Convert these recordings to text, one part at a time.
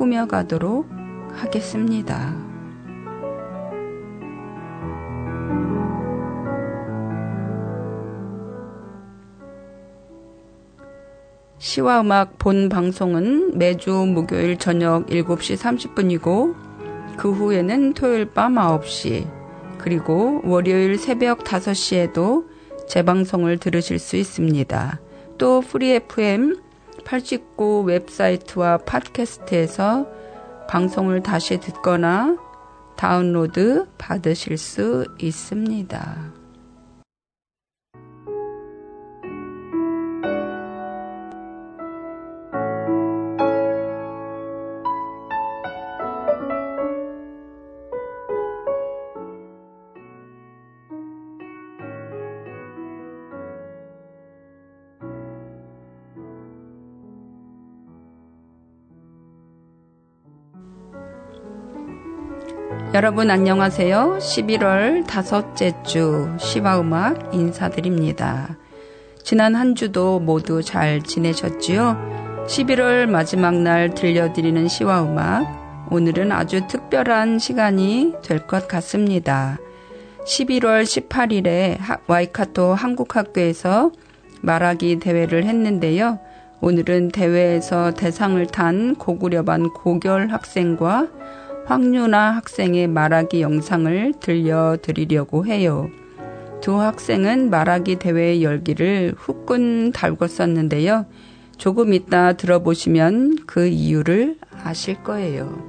꾸며가도록 하겠습니다. 시와 음악 본 방송은 매주 목요일 저녁 7시 30분이고 그 후에는 토요일 밤 9시 그리고 월요일 새벽 5시에도 재방송을 들으실 수 있습니다. 또 프리 FM 89 웹사이트와 팟캐스트에서 방송을 다시 듣거나 다운로드 받으실 수 있습니다. 여러분 안녕하세요. 11월 다섯째 주 시바음악 인사드립니다. 지난 한 주도 모두 잘 지내셨지요? 11월 마지막 날 들려드리는 시와음악 오늘은 아주 특별한 시간이 될 것 같습니다. 11월 18일에 와이카토 한국학교에서 말하기 대회를 했는데요. 오늘은 대회에서 대상을 탄 고구려반 고결 학생과 황유나 학생의 말하기 영상을 들려드리려고 해요. 두 학생은 말하기 대회 열기를 후끈 달궜었는데요. 조금 이따 들어보시면 그 이유를 아실 거예요.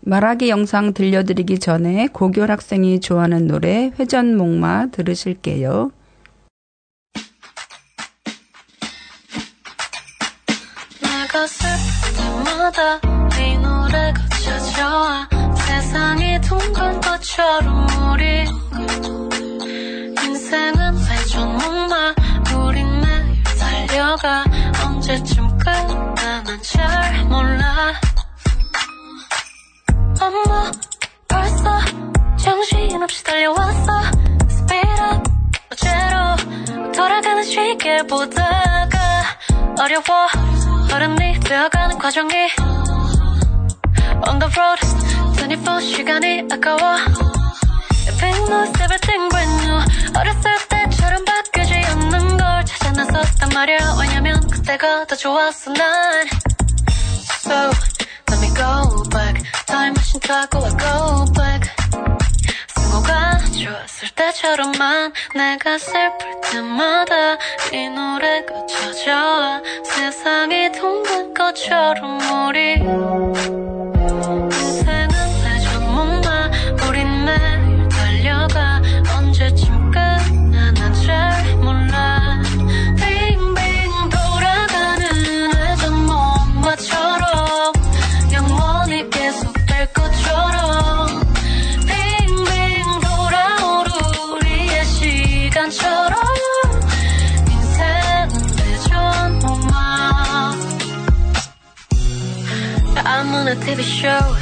말하기 영상 들려드리기 전에 고결 학생이 좋아하는 노래 회전목마 들으실게요. 때마다 이 노래가 찾아와 세상이 둥근 것처럼 우리 인생은 회전목마 우린 매일 달려가. 언제쯤 끝나 난잘 몰라. 어머 벌써 정신없이 달려왔어. Speed up 어제로 돌아가는 시계 보다가 어려워 어른이 되어가는 과정이 On the road 24 시간이 아까워 Big news everything brand new 어렸을 때처럼 바뀌지 않는 걸 찾아 나섰단 말이야 왜냐면 그때가 더 좋았어 난 So let me go back Time machine 타고 I go back 좋았을 때처럼만 내가 슬플 때마다 이 노래가 찾아와 세상이 둥근 것처럼 우리 시간처럼 인생은 회전목마. 아무나 TV show.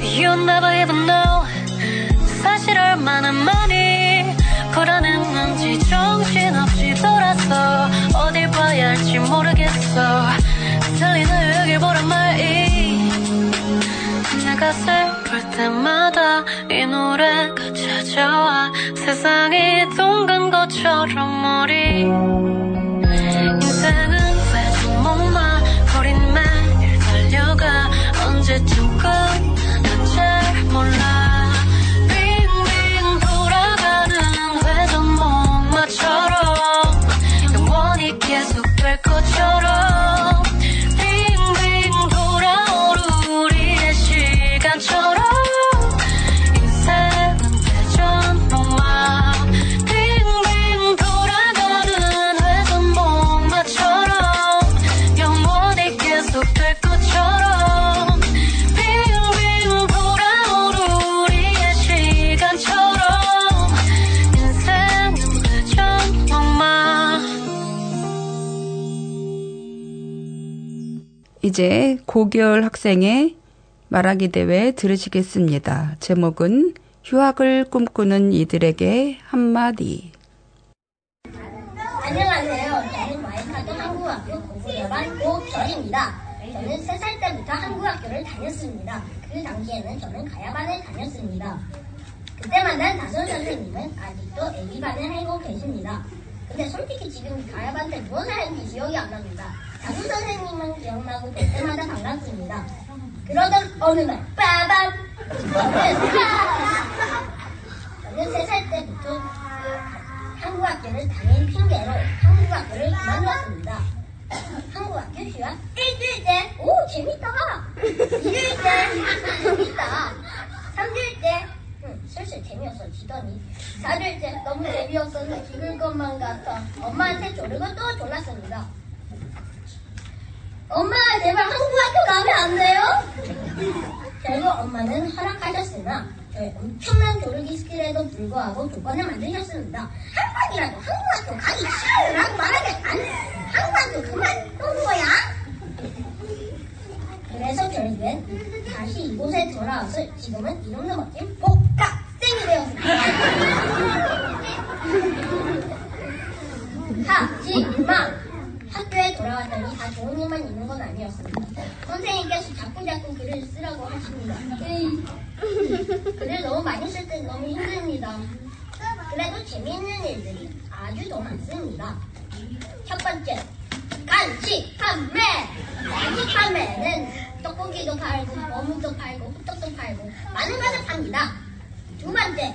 You never even know 사실 얼마나 많이 불안했는지 정신없이 돌아서 어딜 봐야 할지 모르겠어. 들리는 여길 보란 말이? 내가 슬플 때마다 이 노래가 좋아 세상이 동간 것처럼 머리. 인생은 왜도 목마 우린 매일 달려가 언제쯤 끝난 잘 몰라. 이제 고결 학생의 말하기 대회 들으시겠습니다. 제목은 휴학을 꿈꾸는 이들에게 한마디. 안녕하세요. 저는 마이카도 한국학교 공부여반 고결입니다. 저는 3살 때부터 한국학교를 다녔습니다. 그 당시에는 저는 가야반을 다녔습니다. 그때 만난 다솜 선생님은 아직도 애기반을 하고 계십니다. 근데 솔직히 지금 가야반 때 무엇을 했는지 기억이 안 납니다. 다솜 선생님은 기억나고 볼 때마다 반갑습니다. 그러던 어느 날 빠밤! 저는 3살 때부터 한국학교를 다닌 핑계로 한국학교를 그만뒀습니다. 한국학교 휴학 일주일째 오 재밌다 일주일째 재밌다 3주일째 음, 슬슬 재미없어 지더니 4주일째 너무 재미없어서 죽을 것만 같아 엄마한테 조르고 또 졸랐습니다. 엄마 제발 한국 학교 가면 안 돼요? 결국 엄마는 허락하셨으나 저의 엄청난 조르기 스킬에도 불구하고 조건을 만드셨습니다. 한 번이라도 한국 학교 가기 싫으라고 말하면 안 한국 학교 그만 떠는 거야? 그래서 결국엔 다시 이곳에 돌아와서 지금은 이름도 복학생이 되었습니다. 하지만 학교에 돌아왔더니 다 좋은 일만 있는 건 아니었습니다. 선생님께서 자꾸자꾸 글을 쓰라고 하십니다. 글을 너무 많이 쓸때 너무 힘듭니다. 그래도 재미있는 일들이 아주 더 많습니다. 첫 번째, 간식 판매! 간식 판매는 떡고기도 팔고, 어묵도 팔고, 호떡도 팔고, 많은 것을 팝니다. 두 번째,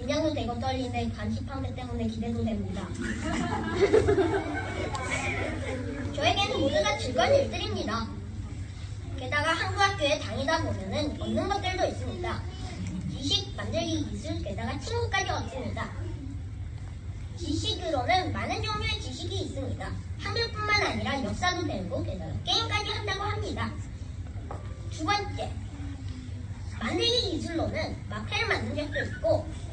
긴장도 되고 떨리는데 관심 판매 때문에 기대도 됩니다. 저에게는 모두가 즐거운 일들입니다. 게다가 한국 학교에 다니다 보면은 얻는 것들도 있습니다. 지식 만들기 기술, 게다가 친구까지 얻습니다. 지식으로는 많은 종류의 지식이 있습니다. 한글뿐만 아니라 역사도 배우고 게다가 게임까지 한다고 합니다. 두 번째, 만들기 기술로는 마크를 만든 적도 있고 거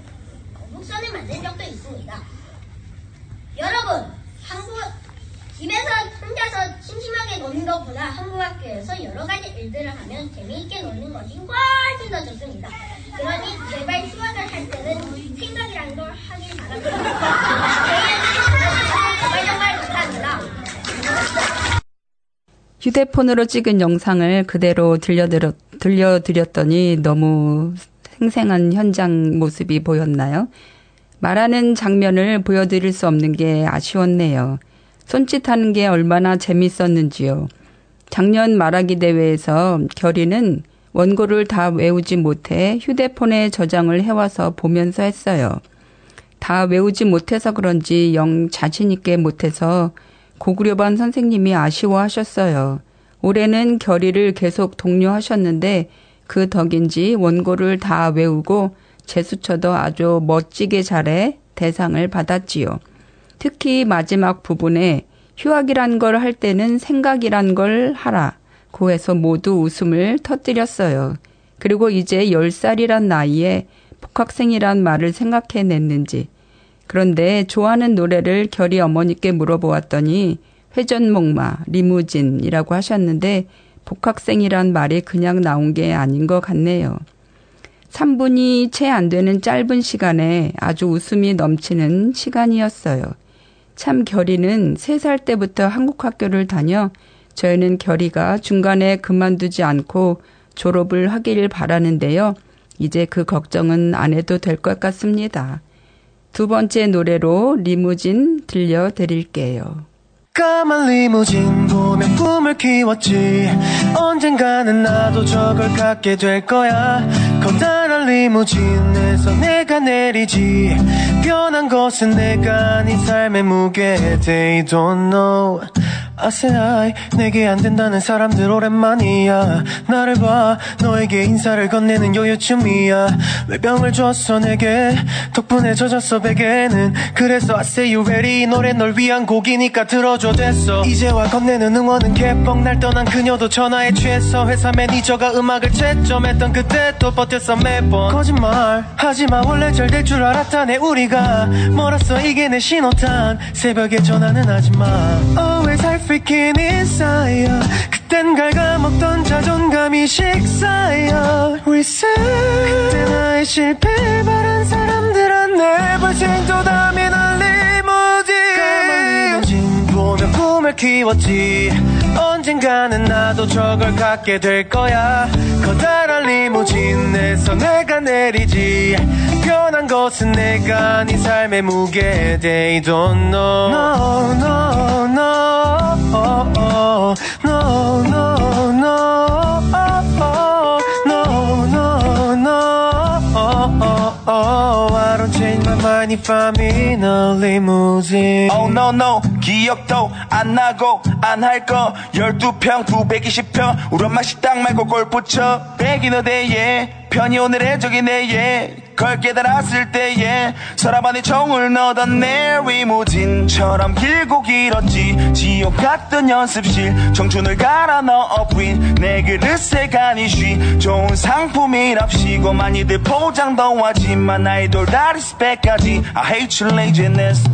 북선을 만든 적도 있습니다. 여러분, 한국 집에서 혼자서 심심하게 노는 것보다 한국학교에서 여러 가지 일들을 하면 재미있게 노는 것이 훨씬 더 좋습니다. 그러니 제발 휴학을 할 때는 생각이라는 걸 하길 바랍니다. 휴대폰으로 찍은 영상을 그대로 들려드렸, 들려드렸더니 너무 생생한 현장 모습이 보였나요? 말하는 장면을 보여드릴 수 없는 게 아쉬웠네요. 손짓하는 게 얼마나 재밌었는지요. 작년 말하기 대회에서 결의는 원고를 다 외우지 못해 휴대폰에 저장을 해와서 보면서 했어요. 다 외우지 못해서 그런지 영 자신있게 못해서 고구려반 선생님이 아쉬워하셨어요. 올해는 결의를 계속 독려하셨는데 그 덕인지 원고를 다 외우고 제수처도 아주 멋지게 잘해 대상을 받았지요. 특히 마지막 부분에 휴학이란 걸 할 때는 생각이란 걸 하라. 고해서 모두 웃음을 터뜨렸어요. 그리고 이제 10살이란 나이에 복학생이란 말을 생각해냈는지. 그런데 좋아하는 노래를 결이 어머니께 물어보았더니 회전목마, 리무진이라고 하셨는데 복학생이란 말이 그냥 나온 게 아닌 것 같네요. 3분이 채 안 되는 짧은 시간에 아주 웃음이 넘치는 시간이었어요. 참 결이는 3살 때부터 한국 학교를 다녀 저희는 결이가 중간에 그만두지 않고 졸업을 하길 바라는데요. 이제 그 걱정은 안 해도 될 것 같습니다. 두 번째 노래로 리무진 들려드릴게요. 까만 리무진 보며 꿈을 키웠지. 언젠가는 나도 저걸 갖게 될 거야. 커다란 리무진에서 내가 내리지. 변한 것은 내가 네 삶의 무게. They don't know. 아세아이 내게 안 된다는 사람들 오랜만이야. 나를 봐. 너에게 인사를 건네는 요요춤이야. 외병을 줬어 내게? 덕분에 젖었어 베개는. 그래서 I say you ready. 이 노래 널 위한 곡이니까 들어줘 됐어 이제와 건네는 응원은 개뻥. 날 떠난 그녀도 전화에 취해서 회사 매니저가 음악을 채점했던 그때 또 버텼어 매번. 거짓말 하지마. 원래 잘 될 줄 알았다네 우리가. 멀었어 이게 내 신호탄. 새벽에 전화는 하지마. Always I freaking inside 그땐 갉아먹던 자존감이 식사야. Reset. 그때 나의 실패. 바란 사람들한테 벌생도 담이는 리 꿈을 키웠지 언젠가는 나도 저걸 갖게 될 거야 커다란 리무진에서 내가 내리지 변한 것은 내가 네 삶의 무게 They don't know No no no oh, oh. No no no oh, oh. No no no oh, oh, oh. I don't change my mind if I'm in a limousine Oh no no 기억도 안 나고 안 할 거. 12평 920평. 우리 엄마 식당 말고 골프 쳐. 백인 어대에. 편히 오늘의 저기 내에. 걸 깨달았을 때에. 서랍 안에 총을 넣던 내 리무진처럼 길고 길었지. 지옥 같던 연습실. 청춘을 갈아 넣어 부인. 내 그릇에 간이 쉬 좋은 상품이랍시고 많이들 포장도 하지만 나의 돌다 리 스펙까지. I hate your laziness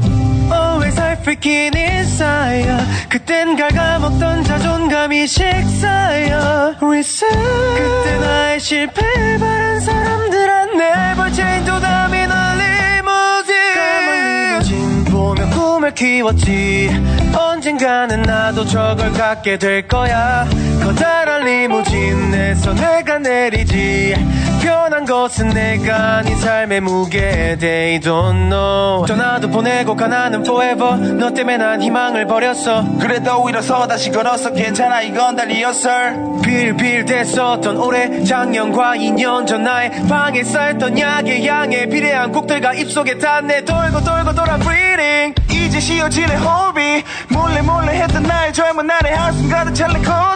Always I freaking inside 그땐 갉아먹던 자존감이 식사야. Reset. 그때 나의 실패 바란 사람들한 내 벌체인도 담이는 리무진 까만 리무진 보며 꿈을 키웠지. 언젠가는 나도 저걸 갖게 될 거야. 커다란 리무진에서 내가 내리지 변한 것은 내가 네 삶의 무게 They don't know. 전화도 보내고 가나는 forever. 너 때문에 난 희망을 버렸어. 그래도 일어서 다시 걸었어. 괜찮아 이건 달리었어 빌빌 됐었던 올해 작년과 2년 전 나의 방에 쌓였던 약의 양에 비례한 곡들과 입속에 닿네. 돌고 돌고 돌아 breathing. 이제 쉬어지네 호흡이 몰래 몰래 했던 나의 젊은 날의 한숨 가득 찰 레 코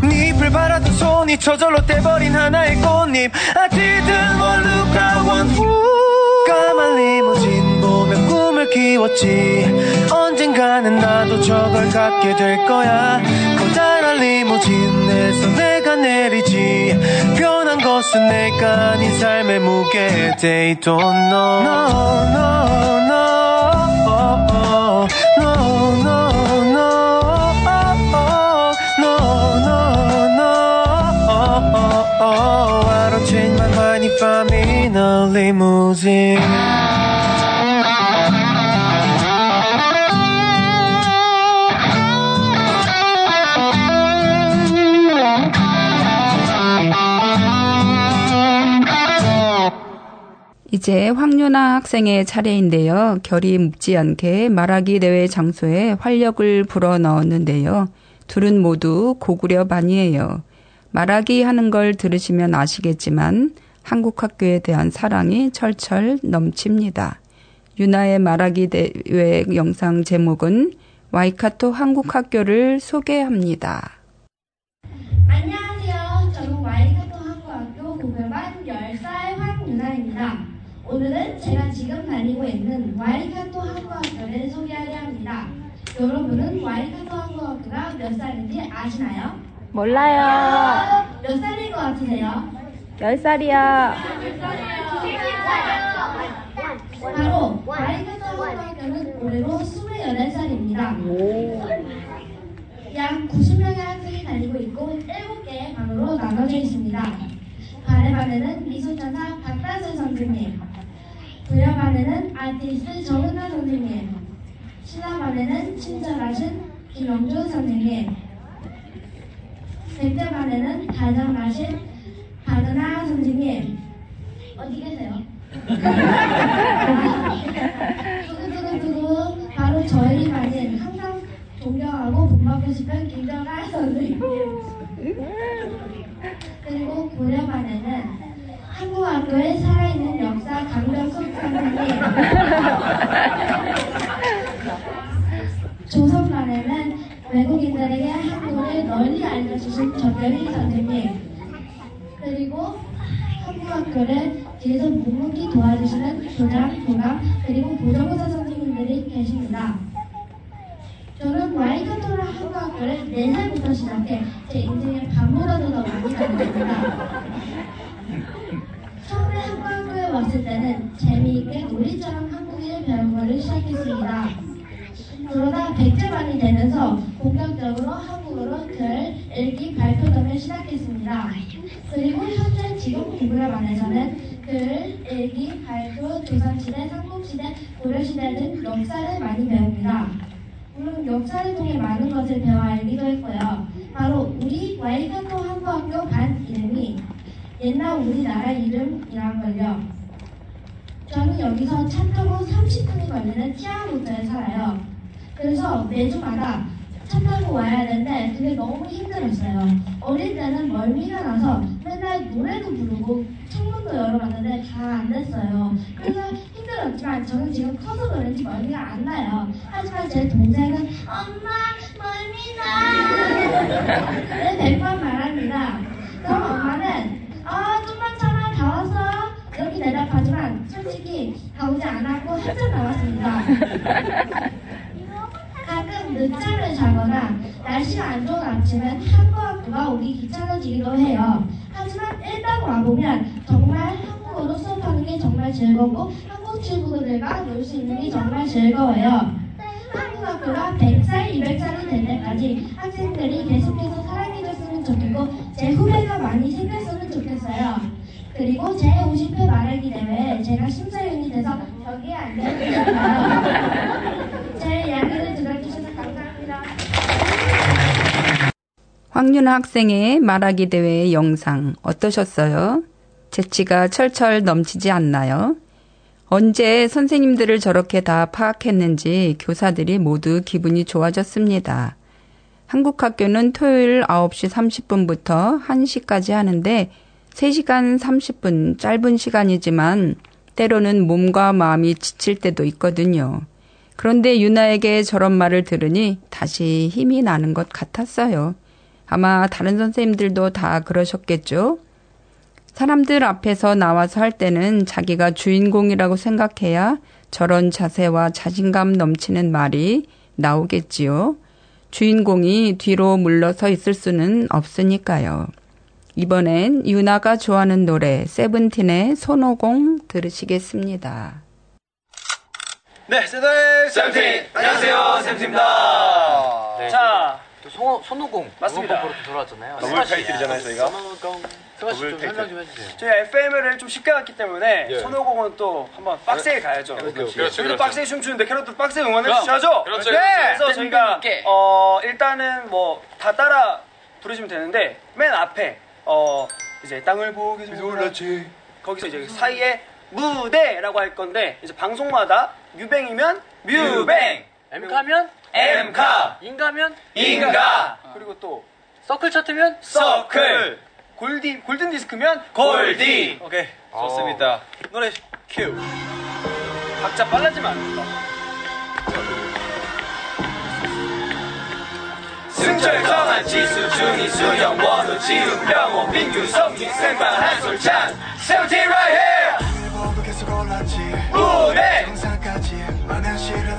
디 잎을 바라던 손이 저절로 떼버린 하나의 꽃잎. I didn't want look I want you 까만 리무진 보며 꿈을 키웠지. 언젠가는 나도 저걸 갖게 될 거야. 커다란 리무진에서 내가 내리지. 변한 것은 내가 네 삶의 무게 They don't know No no no limousine 이제 황윤아 학생의 차례인데요. 결이 묻지 않게 말하기 대회 장소에 활력을 불어넣었는데요. 둘은 모두 고구려 반이에요. 말하기 하는 걸 들으시면 아시겠지만 한국 학교에 대한 사랑이 철철 넘칩니다. 유나의 말하기 대회 영상 제목은 와이카토 한국 학교를 소개합니다. 안녕하세요. 저는 와이카토 한국학교 고별반 10살 황유나입니다. 오늘은 제가 지금 다니고 있는 와이카토 한국학교를 소개하려 합니다. 여러분은 와이카토 한국학교가 몇 살인지 아시나요? 몰라요. 몇 살일 것 같으세요? 10살이요. 바로 와이카토 한국학교는 올해로 28살입니다. 약 90명의 학생이 다니고 있고 7개의 반으로 나눠져 있습니다. 발레반에는 미소천사 박다선 선생님, 부여 반에는 아티스트 정은하 선생님, 신화 반에는 친절하신 김영주 선생님, 백대 반에는 다정하신 나 선생님. 어디 계세요? 두구두구두구 바로 저희 반은 항상 존경하고 본받고 싶은 김정아 선생님. 그리고 고려 반에는 한국 학교에 살아있는 역사 강병숙 선생님. 조선 반에는 외국인들에게 한국을 널리 알려주신 전대민 선생님. 학교를 뒤에서 묵묵히 도와주시는 교장, 교감, 그리고 보정교사 선생님들이 계십니다. 저는 와이카토라 한국학교를 4살부터 시작해 제 인생의 반보다도 더 많이 다녔습니다. 처음에 한국학교에 왔을 때는 재미있게 놀이처럼 한국인을 배우는 것을 시작했습니다. 그러다 100제반이 되면서 본격적으로 한국어로 글, 읽기, 발표 등을 시작했습니다. 그리고 현재 지금 구글업 안에서는 글, 읽기, 발표, 조선시대, 삼국시대, 고려시대 등 역사를 많이 배웁니다. 물론 역사를 통해 많은 것을 배워 알기도 했고요. 바로 우리 와이카토 한국학교 반 이름이 옛날 우리나라 이름이란 걸요. 저는 여기서 차 타고 30분이 걸리는 티아모토에 살아요. 그래서 매주마다 차 타고 와야 하는데 그게 너무 힘들었어요. 어릴 때는 멀미가 나서 맨날 노래도 부르고 창문도 열어봤는데 다 안 됐어요. 그래서 힘들었지만 저는 지금 커서 그런지 멀미가 안 나요. 하지만 제 동생은 엄마 멀미나 네, 백번 말합니다. 그럼 엄마는 아 좀만 참아 다 왔어 이렇게 대답하지만 솔직히 다 오지 않았고 한참 남았습니다. 늦잠을 자거나 날씨가 안 좋은 아침엔 한국 학교가 오기 귀찮아지기도 해요. 하지만 일단 와보면 정말 한국어로 수업하는 게 정말 즐겁고 한국 친구들과 놀 수 있는 게 정말 즐거워요. 한국 학교가 100살, 200살이 될 때까지 학생들이 계속해서 사랑해줬으면 좋겠고 제 후배가 많이 생겼으면 좋겠어요. 그리고 제 50회 말하기 대회에 제가 심사위원이 돼서 여기에 앉아있고 싶어요. 제 이야기를 들어주셔서 감사합니다. 황윤아 학생의 말하기 대회 영상 어떠셨어요? 재치가 철철 넘치지 않나요? 언제 선생님들을 저렇게 다 파악했는지 교사들이 모두 기분이 좋아졌습니다. 한국 학교는 토요일 9시 30분부터 1시까지 하는데 3시간 30분 짧은 시간이지만 때로는 몸과 마음이 지칠 때도 있거든요. 그런데 유나에게 저런 말을 들으니 다시 힘이 나는 것 같았어요. 아마 다른 선생님들도 다 그러셨겠죠? 사람들 앞에서 나와서 할 때는 자기가 주인공이라고 생각해야 저런 자세와 자신감 넘치는 말이 나오겠지요. 주인공이 뒤로 물러서 있을 수는 없으니까요. 이번엔 유나가 좋아하는 노래 세븐틴의 손오공 들으시겠습니다. 네, 세대 쌤팀! 안녕하세요, 세븐틴입니다. 네, 자, 또 손, 손오공 맞습니다. 으로 돌아왔잖아요. 더블 타이틀이잖아요, 저희가. 손오공. 승관 씨 더블 좀 타이틀. 설명 좀 해주세요. 저희 FML을 좀 쉽게 갔기 때문에 예. 손오공은 또 한번 빡세게 가야죠. 오케이, 오케이. 저희도 그렇죠, 빡세게 춤추는데 캐럿도 빡세게 응원해. 주셔야죠. 그렇죠, 네. 그렇죠. 그래서 저희가. 어 일단은 뭐 다 따라 부르시면 되는데 맨 앞에 어 이제 땅을 보기 올랐지. 거기서 이제 사이에 무대라고 할 건데 이제 방송마다 뮤뱅이면 뮤뱅, M카면 M카, 인가면 인가. 그리고 또 서클 차트면 서클. 골디 골든 디스크면 골디 오케이. 좋습니다. 노래 큐 박자 빨라지면 안 된다. 승철 강한 지수 중이 수영 원우 지우 병호 민규 성민 생방 한솔찬. 세븐틴 right here. 보고 계속 올랐지. 무대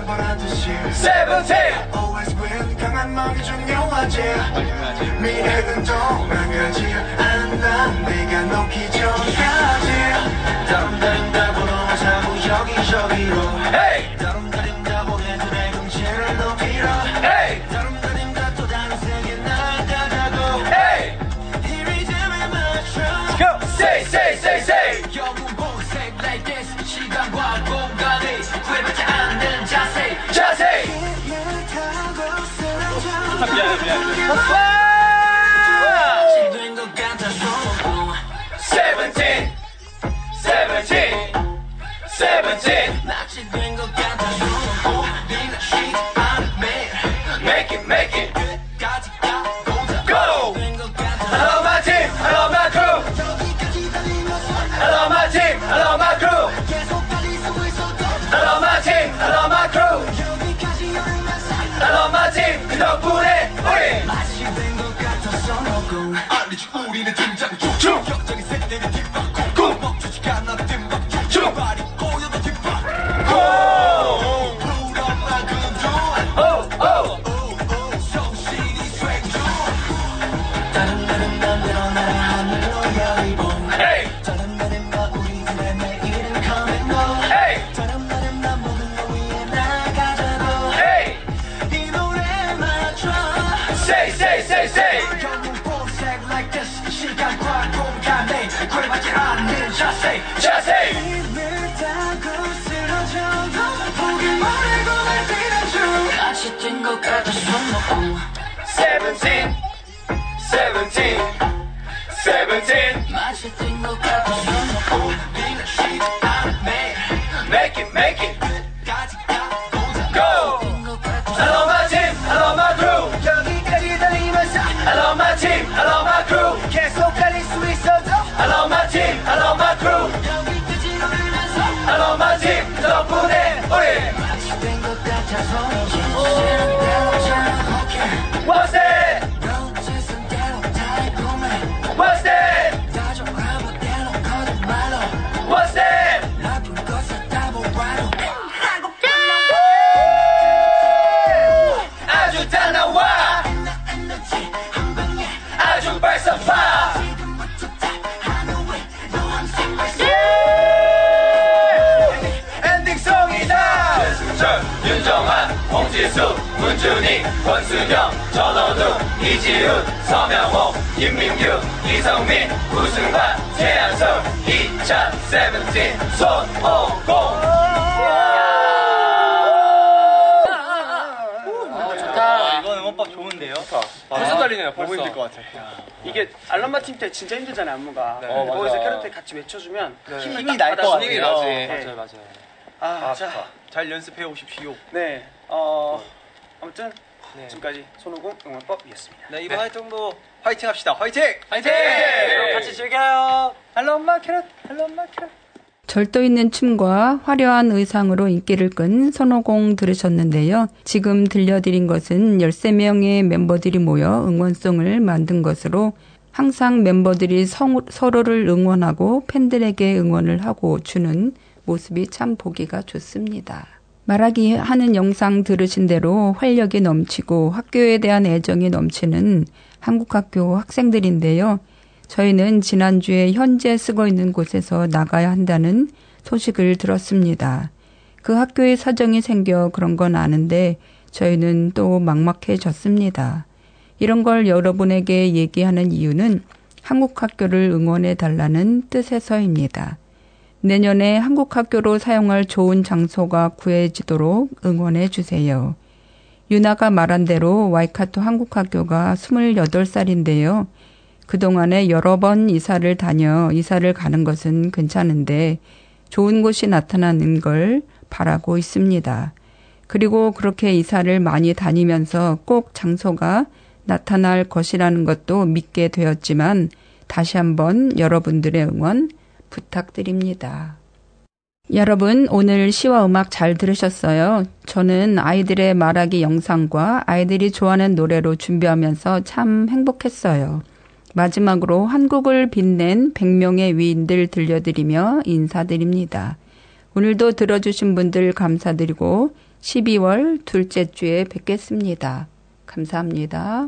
세븐틴 Always win 강한 마음이 중요하지 미래는 도망가지 않난 내가 놓기 전까지 다름다림다보로 자꾸 여기저기로 헤이 다름다림다보 애들의 긍지를 높이러 헤이 다름다림다 또 다른 세계 나가자고 헤이 이 리듬에 맞춰 go say say say say 것 같아 손오공 Seventeen, seventeen, seventeen. 자세 자세 같이 뛴것 같아 술 먹고 Seventeen Seventeen Seventeen 마치 뛴것 같아 홍지수 문준희 권수경 전원우 이지훈 서명호 김민규 이성민 우승관 최한석 2017 손오공 좋다. 이번 응원법 좋은데요? 벌써 떨리네요, 벌써. 힘들 것 같아. 이게 알람 마틴 때 진짜 힘들잖아요, 안무가. 네. 어. 거기서 캐럿들 같이 외쳐주면 힘을 힘이 딱날것 같아요. 어, 나지. 네. 맞아요, 맞아요. 아, 아, 자, 좋다. 잘 연습해 오십시오. 네, 어, 아무튼 네. 지금까지 손오공 응원법이었습니다. 네, 이번 활동도 화이팅 합시다, 화이팅! 화이팅! 네. 같이 즐겨요. 할로 엄마 캐럿, 할로 엄마 캐럿. 절도 있는 춤과 화려한 의상으로 인기를 끈 손오공 들으셨는데요. 지금 들려드린 것은 13명의 멤버들이 모여 응원송을 만든 것으로 항상 멤버들이 성- 서로를 응원하고 팬들에게 응원을 하고 주는 모습이 참 보기가 좋습니다. 말하기 하는 영상 들으신 대로 활력이 넘치고 학교에 대한 애정이 넘치는 한국학교 학생들인데요. 저희는 지난주에 현재 쓰고 있는 곳에서 나가야 한다는 소식을 들었습니다. 그 학교에 사정이 생겨 그런 건 아는데 저희는 또 막막해졌습니다. 이런 걸 여러분에게 얘기하는 이유는 한국 학교를 응원해 달라는 뜻에서입니다. 내년에 한국 학교로 사용할 좋은 장소가 구해지도록 응원해 주세요. 유나가 말한 대로 와이카토 한국 학교가 28살인데요. 그동안에 여러 번 이사를 다녀 이사를 가는 것은 괜찮은데 좋은 곳이 나타나는 걸 바라고 있습니다. 그리고 그렇게 이사를 많이 다니면서 꼭 장소가 나타날 것이라는 것도 믿게 되었지만 다시 한번 여러분들의 응원 부탁드립니다. 여러분, 오늘 시와 음악 잘 들으셨어요? 저는 아이들의 말하기 영상과 아이들이 좋아하는 노래로 준비하면서 참 행복했어요. 마지막으로 한국을 빛낸 100명의 위인들 들려드리며 인사드립니다. 오늘도 들어주신 분들 감사드리고 12월 둘째 주에 뵙겠습니다. 감사합니다.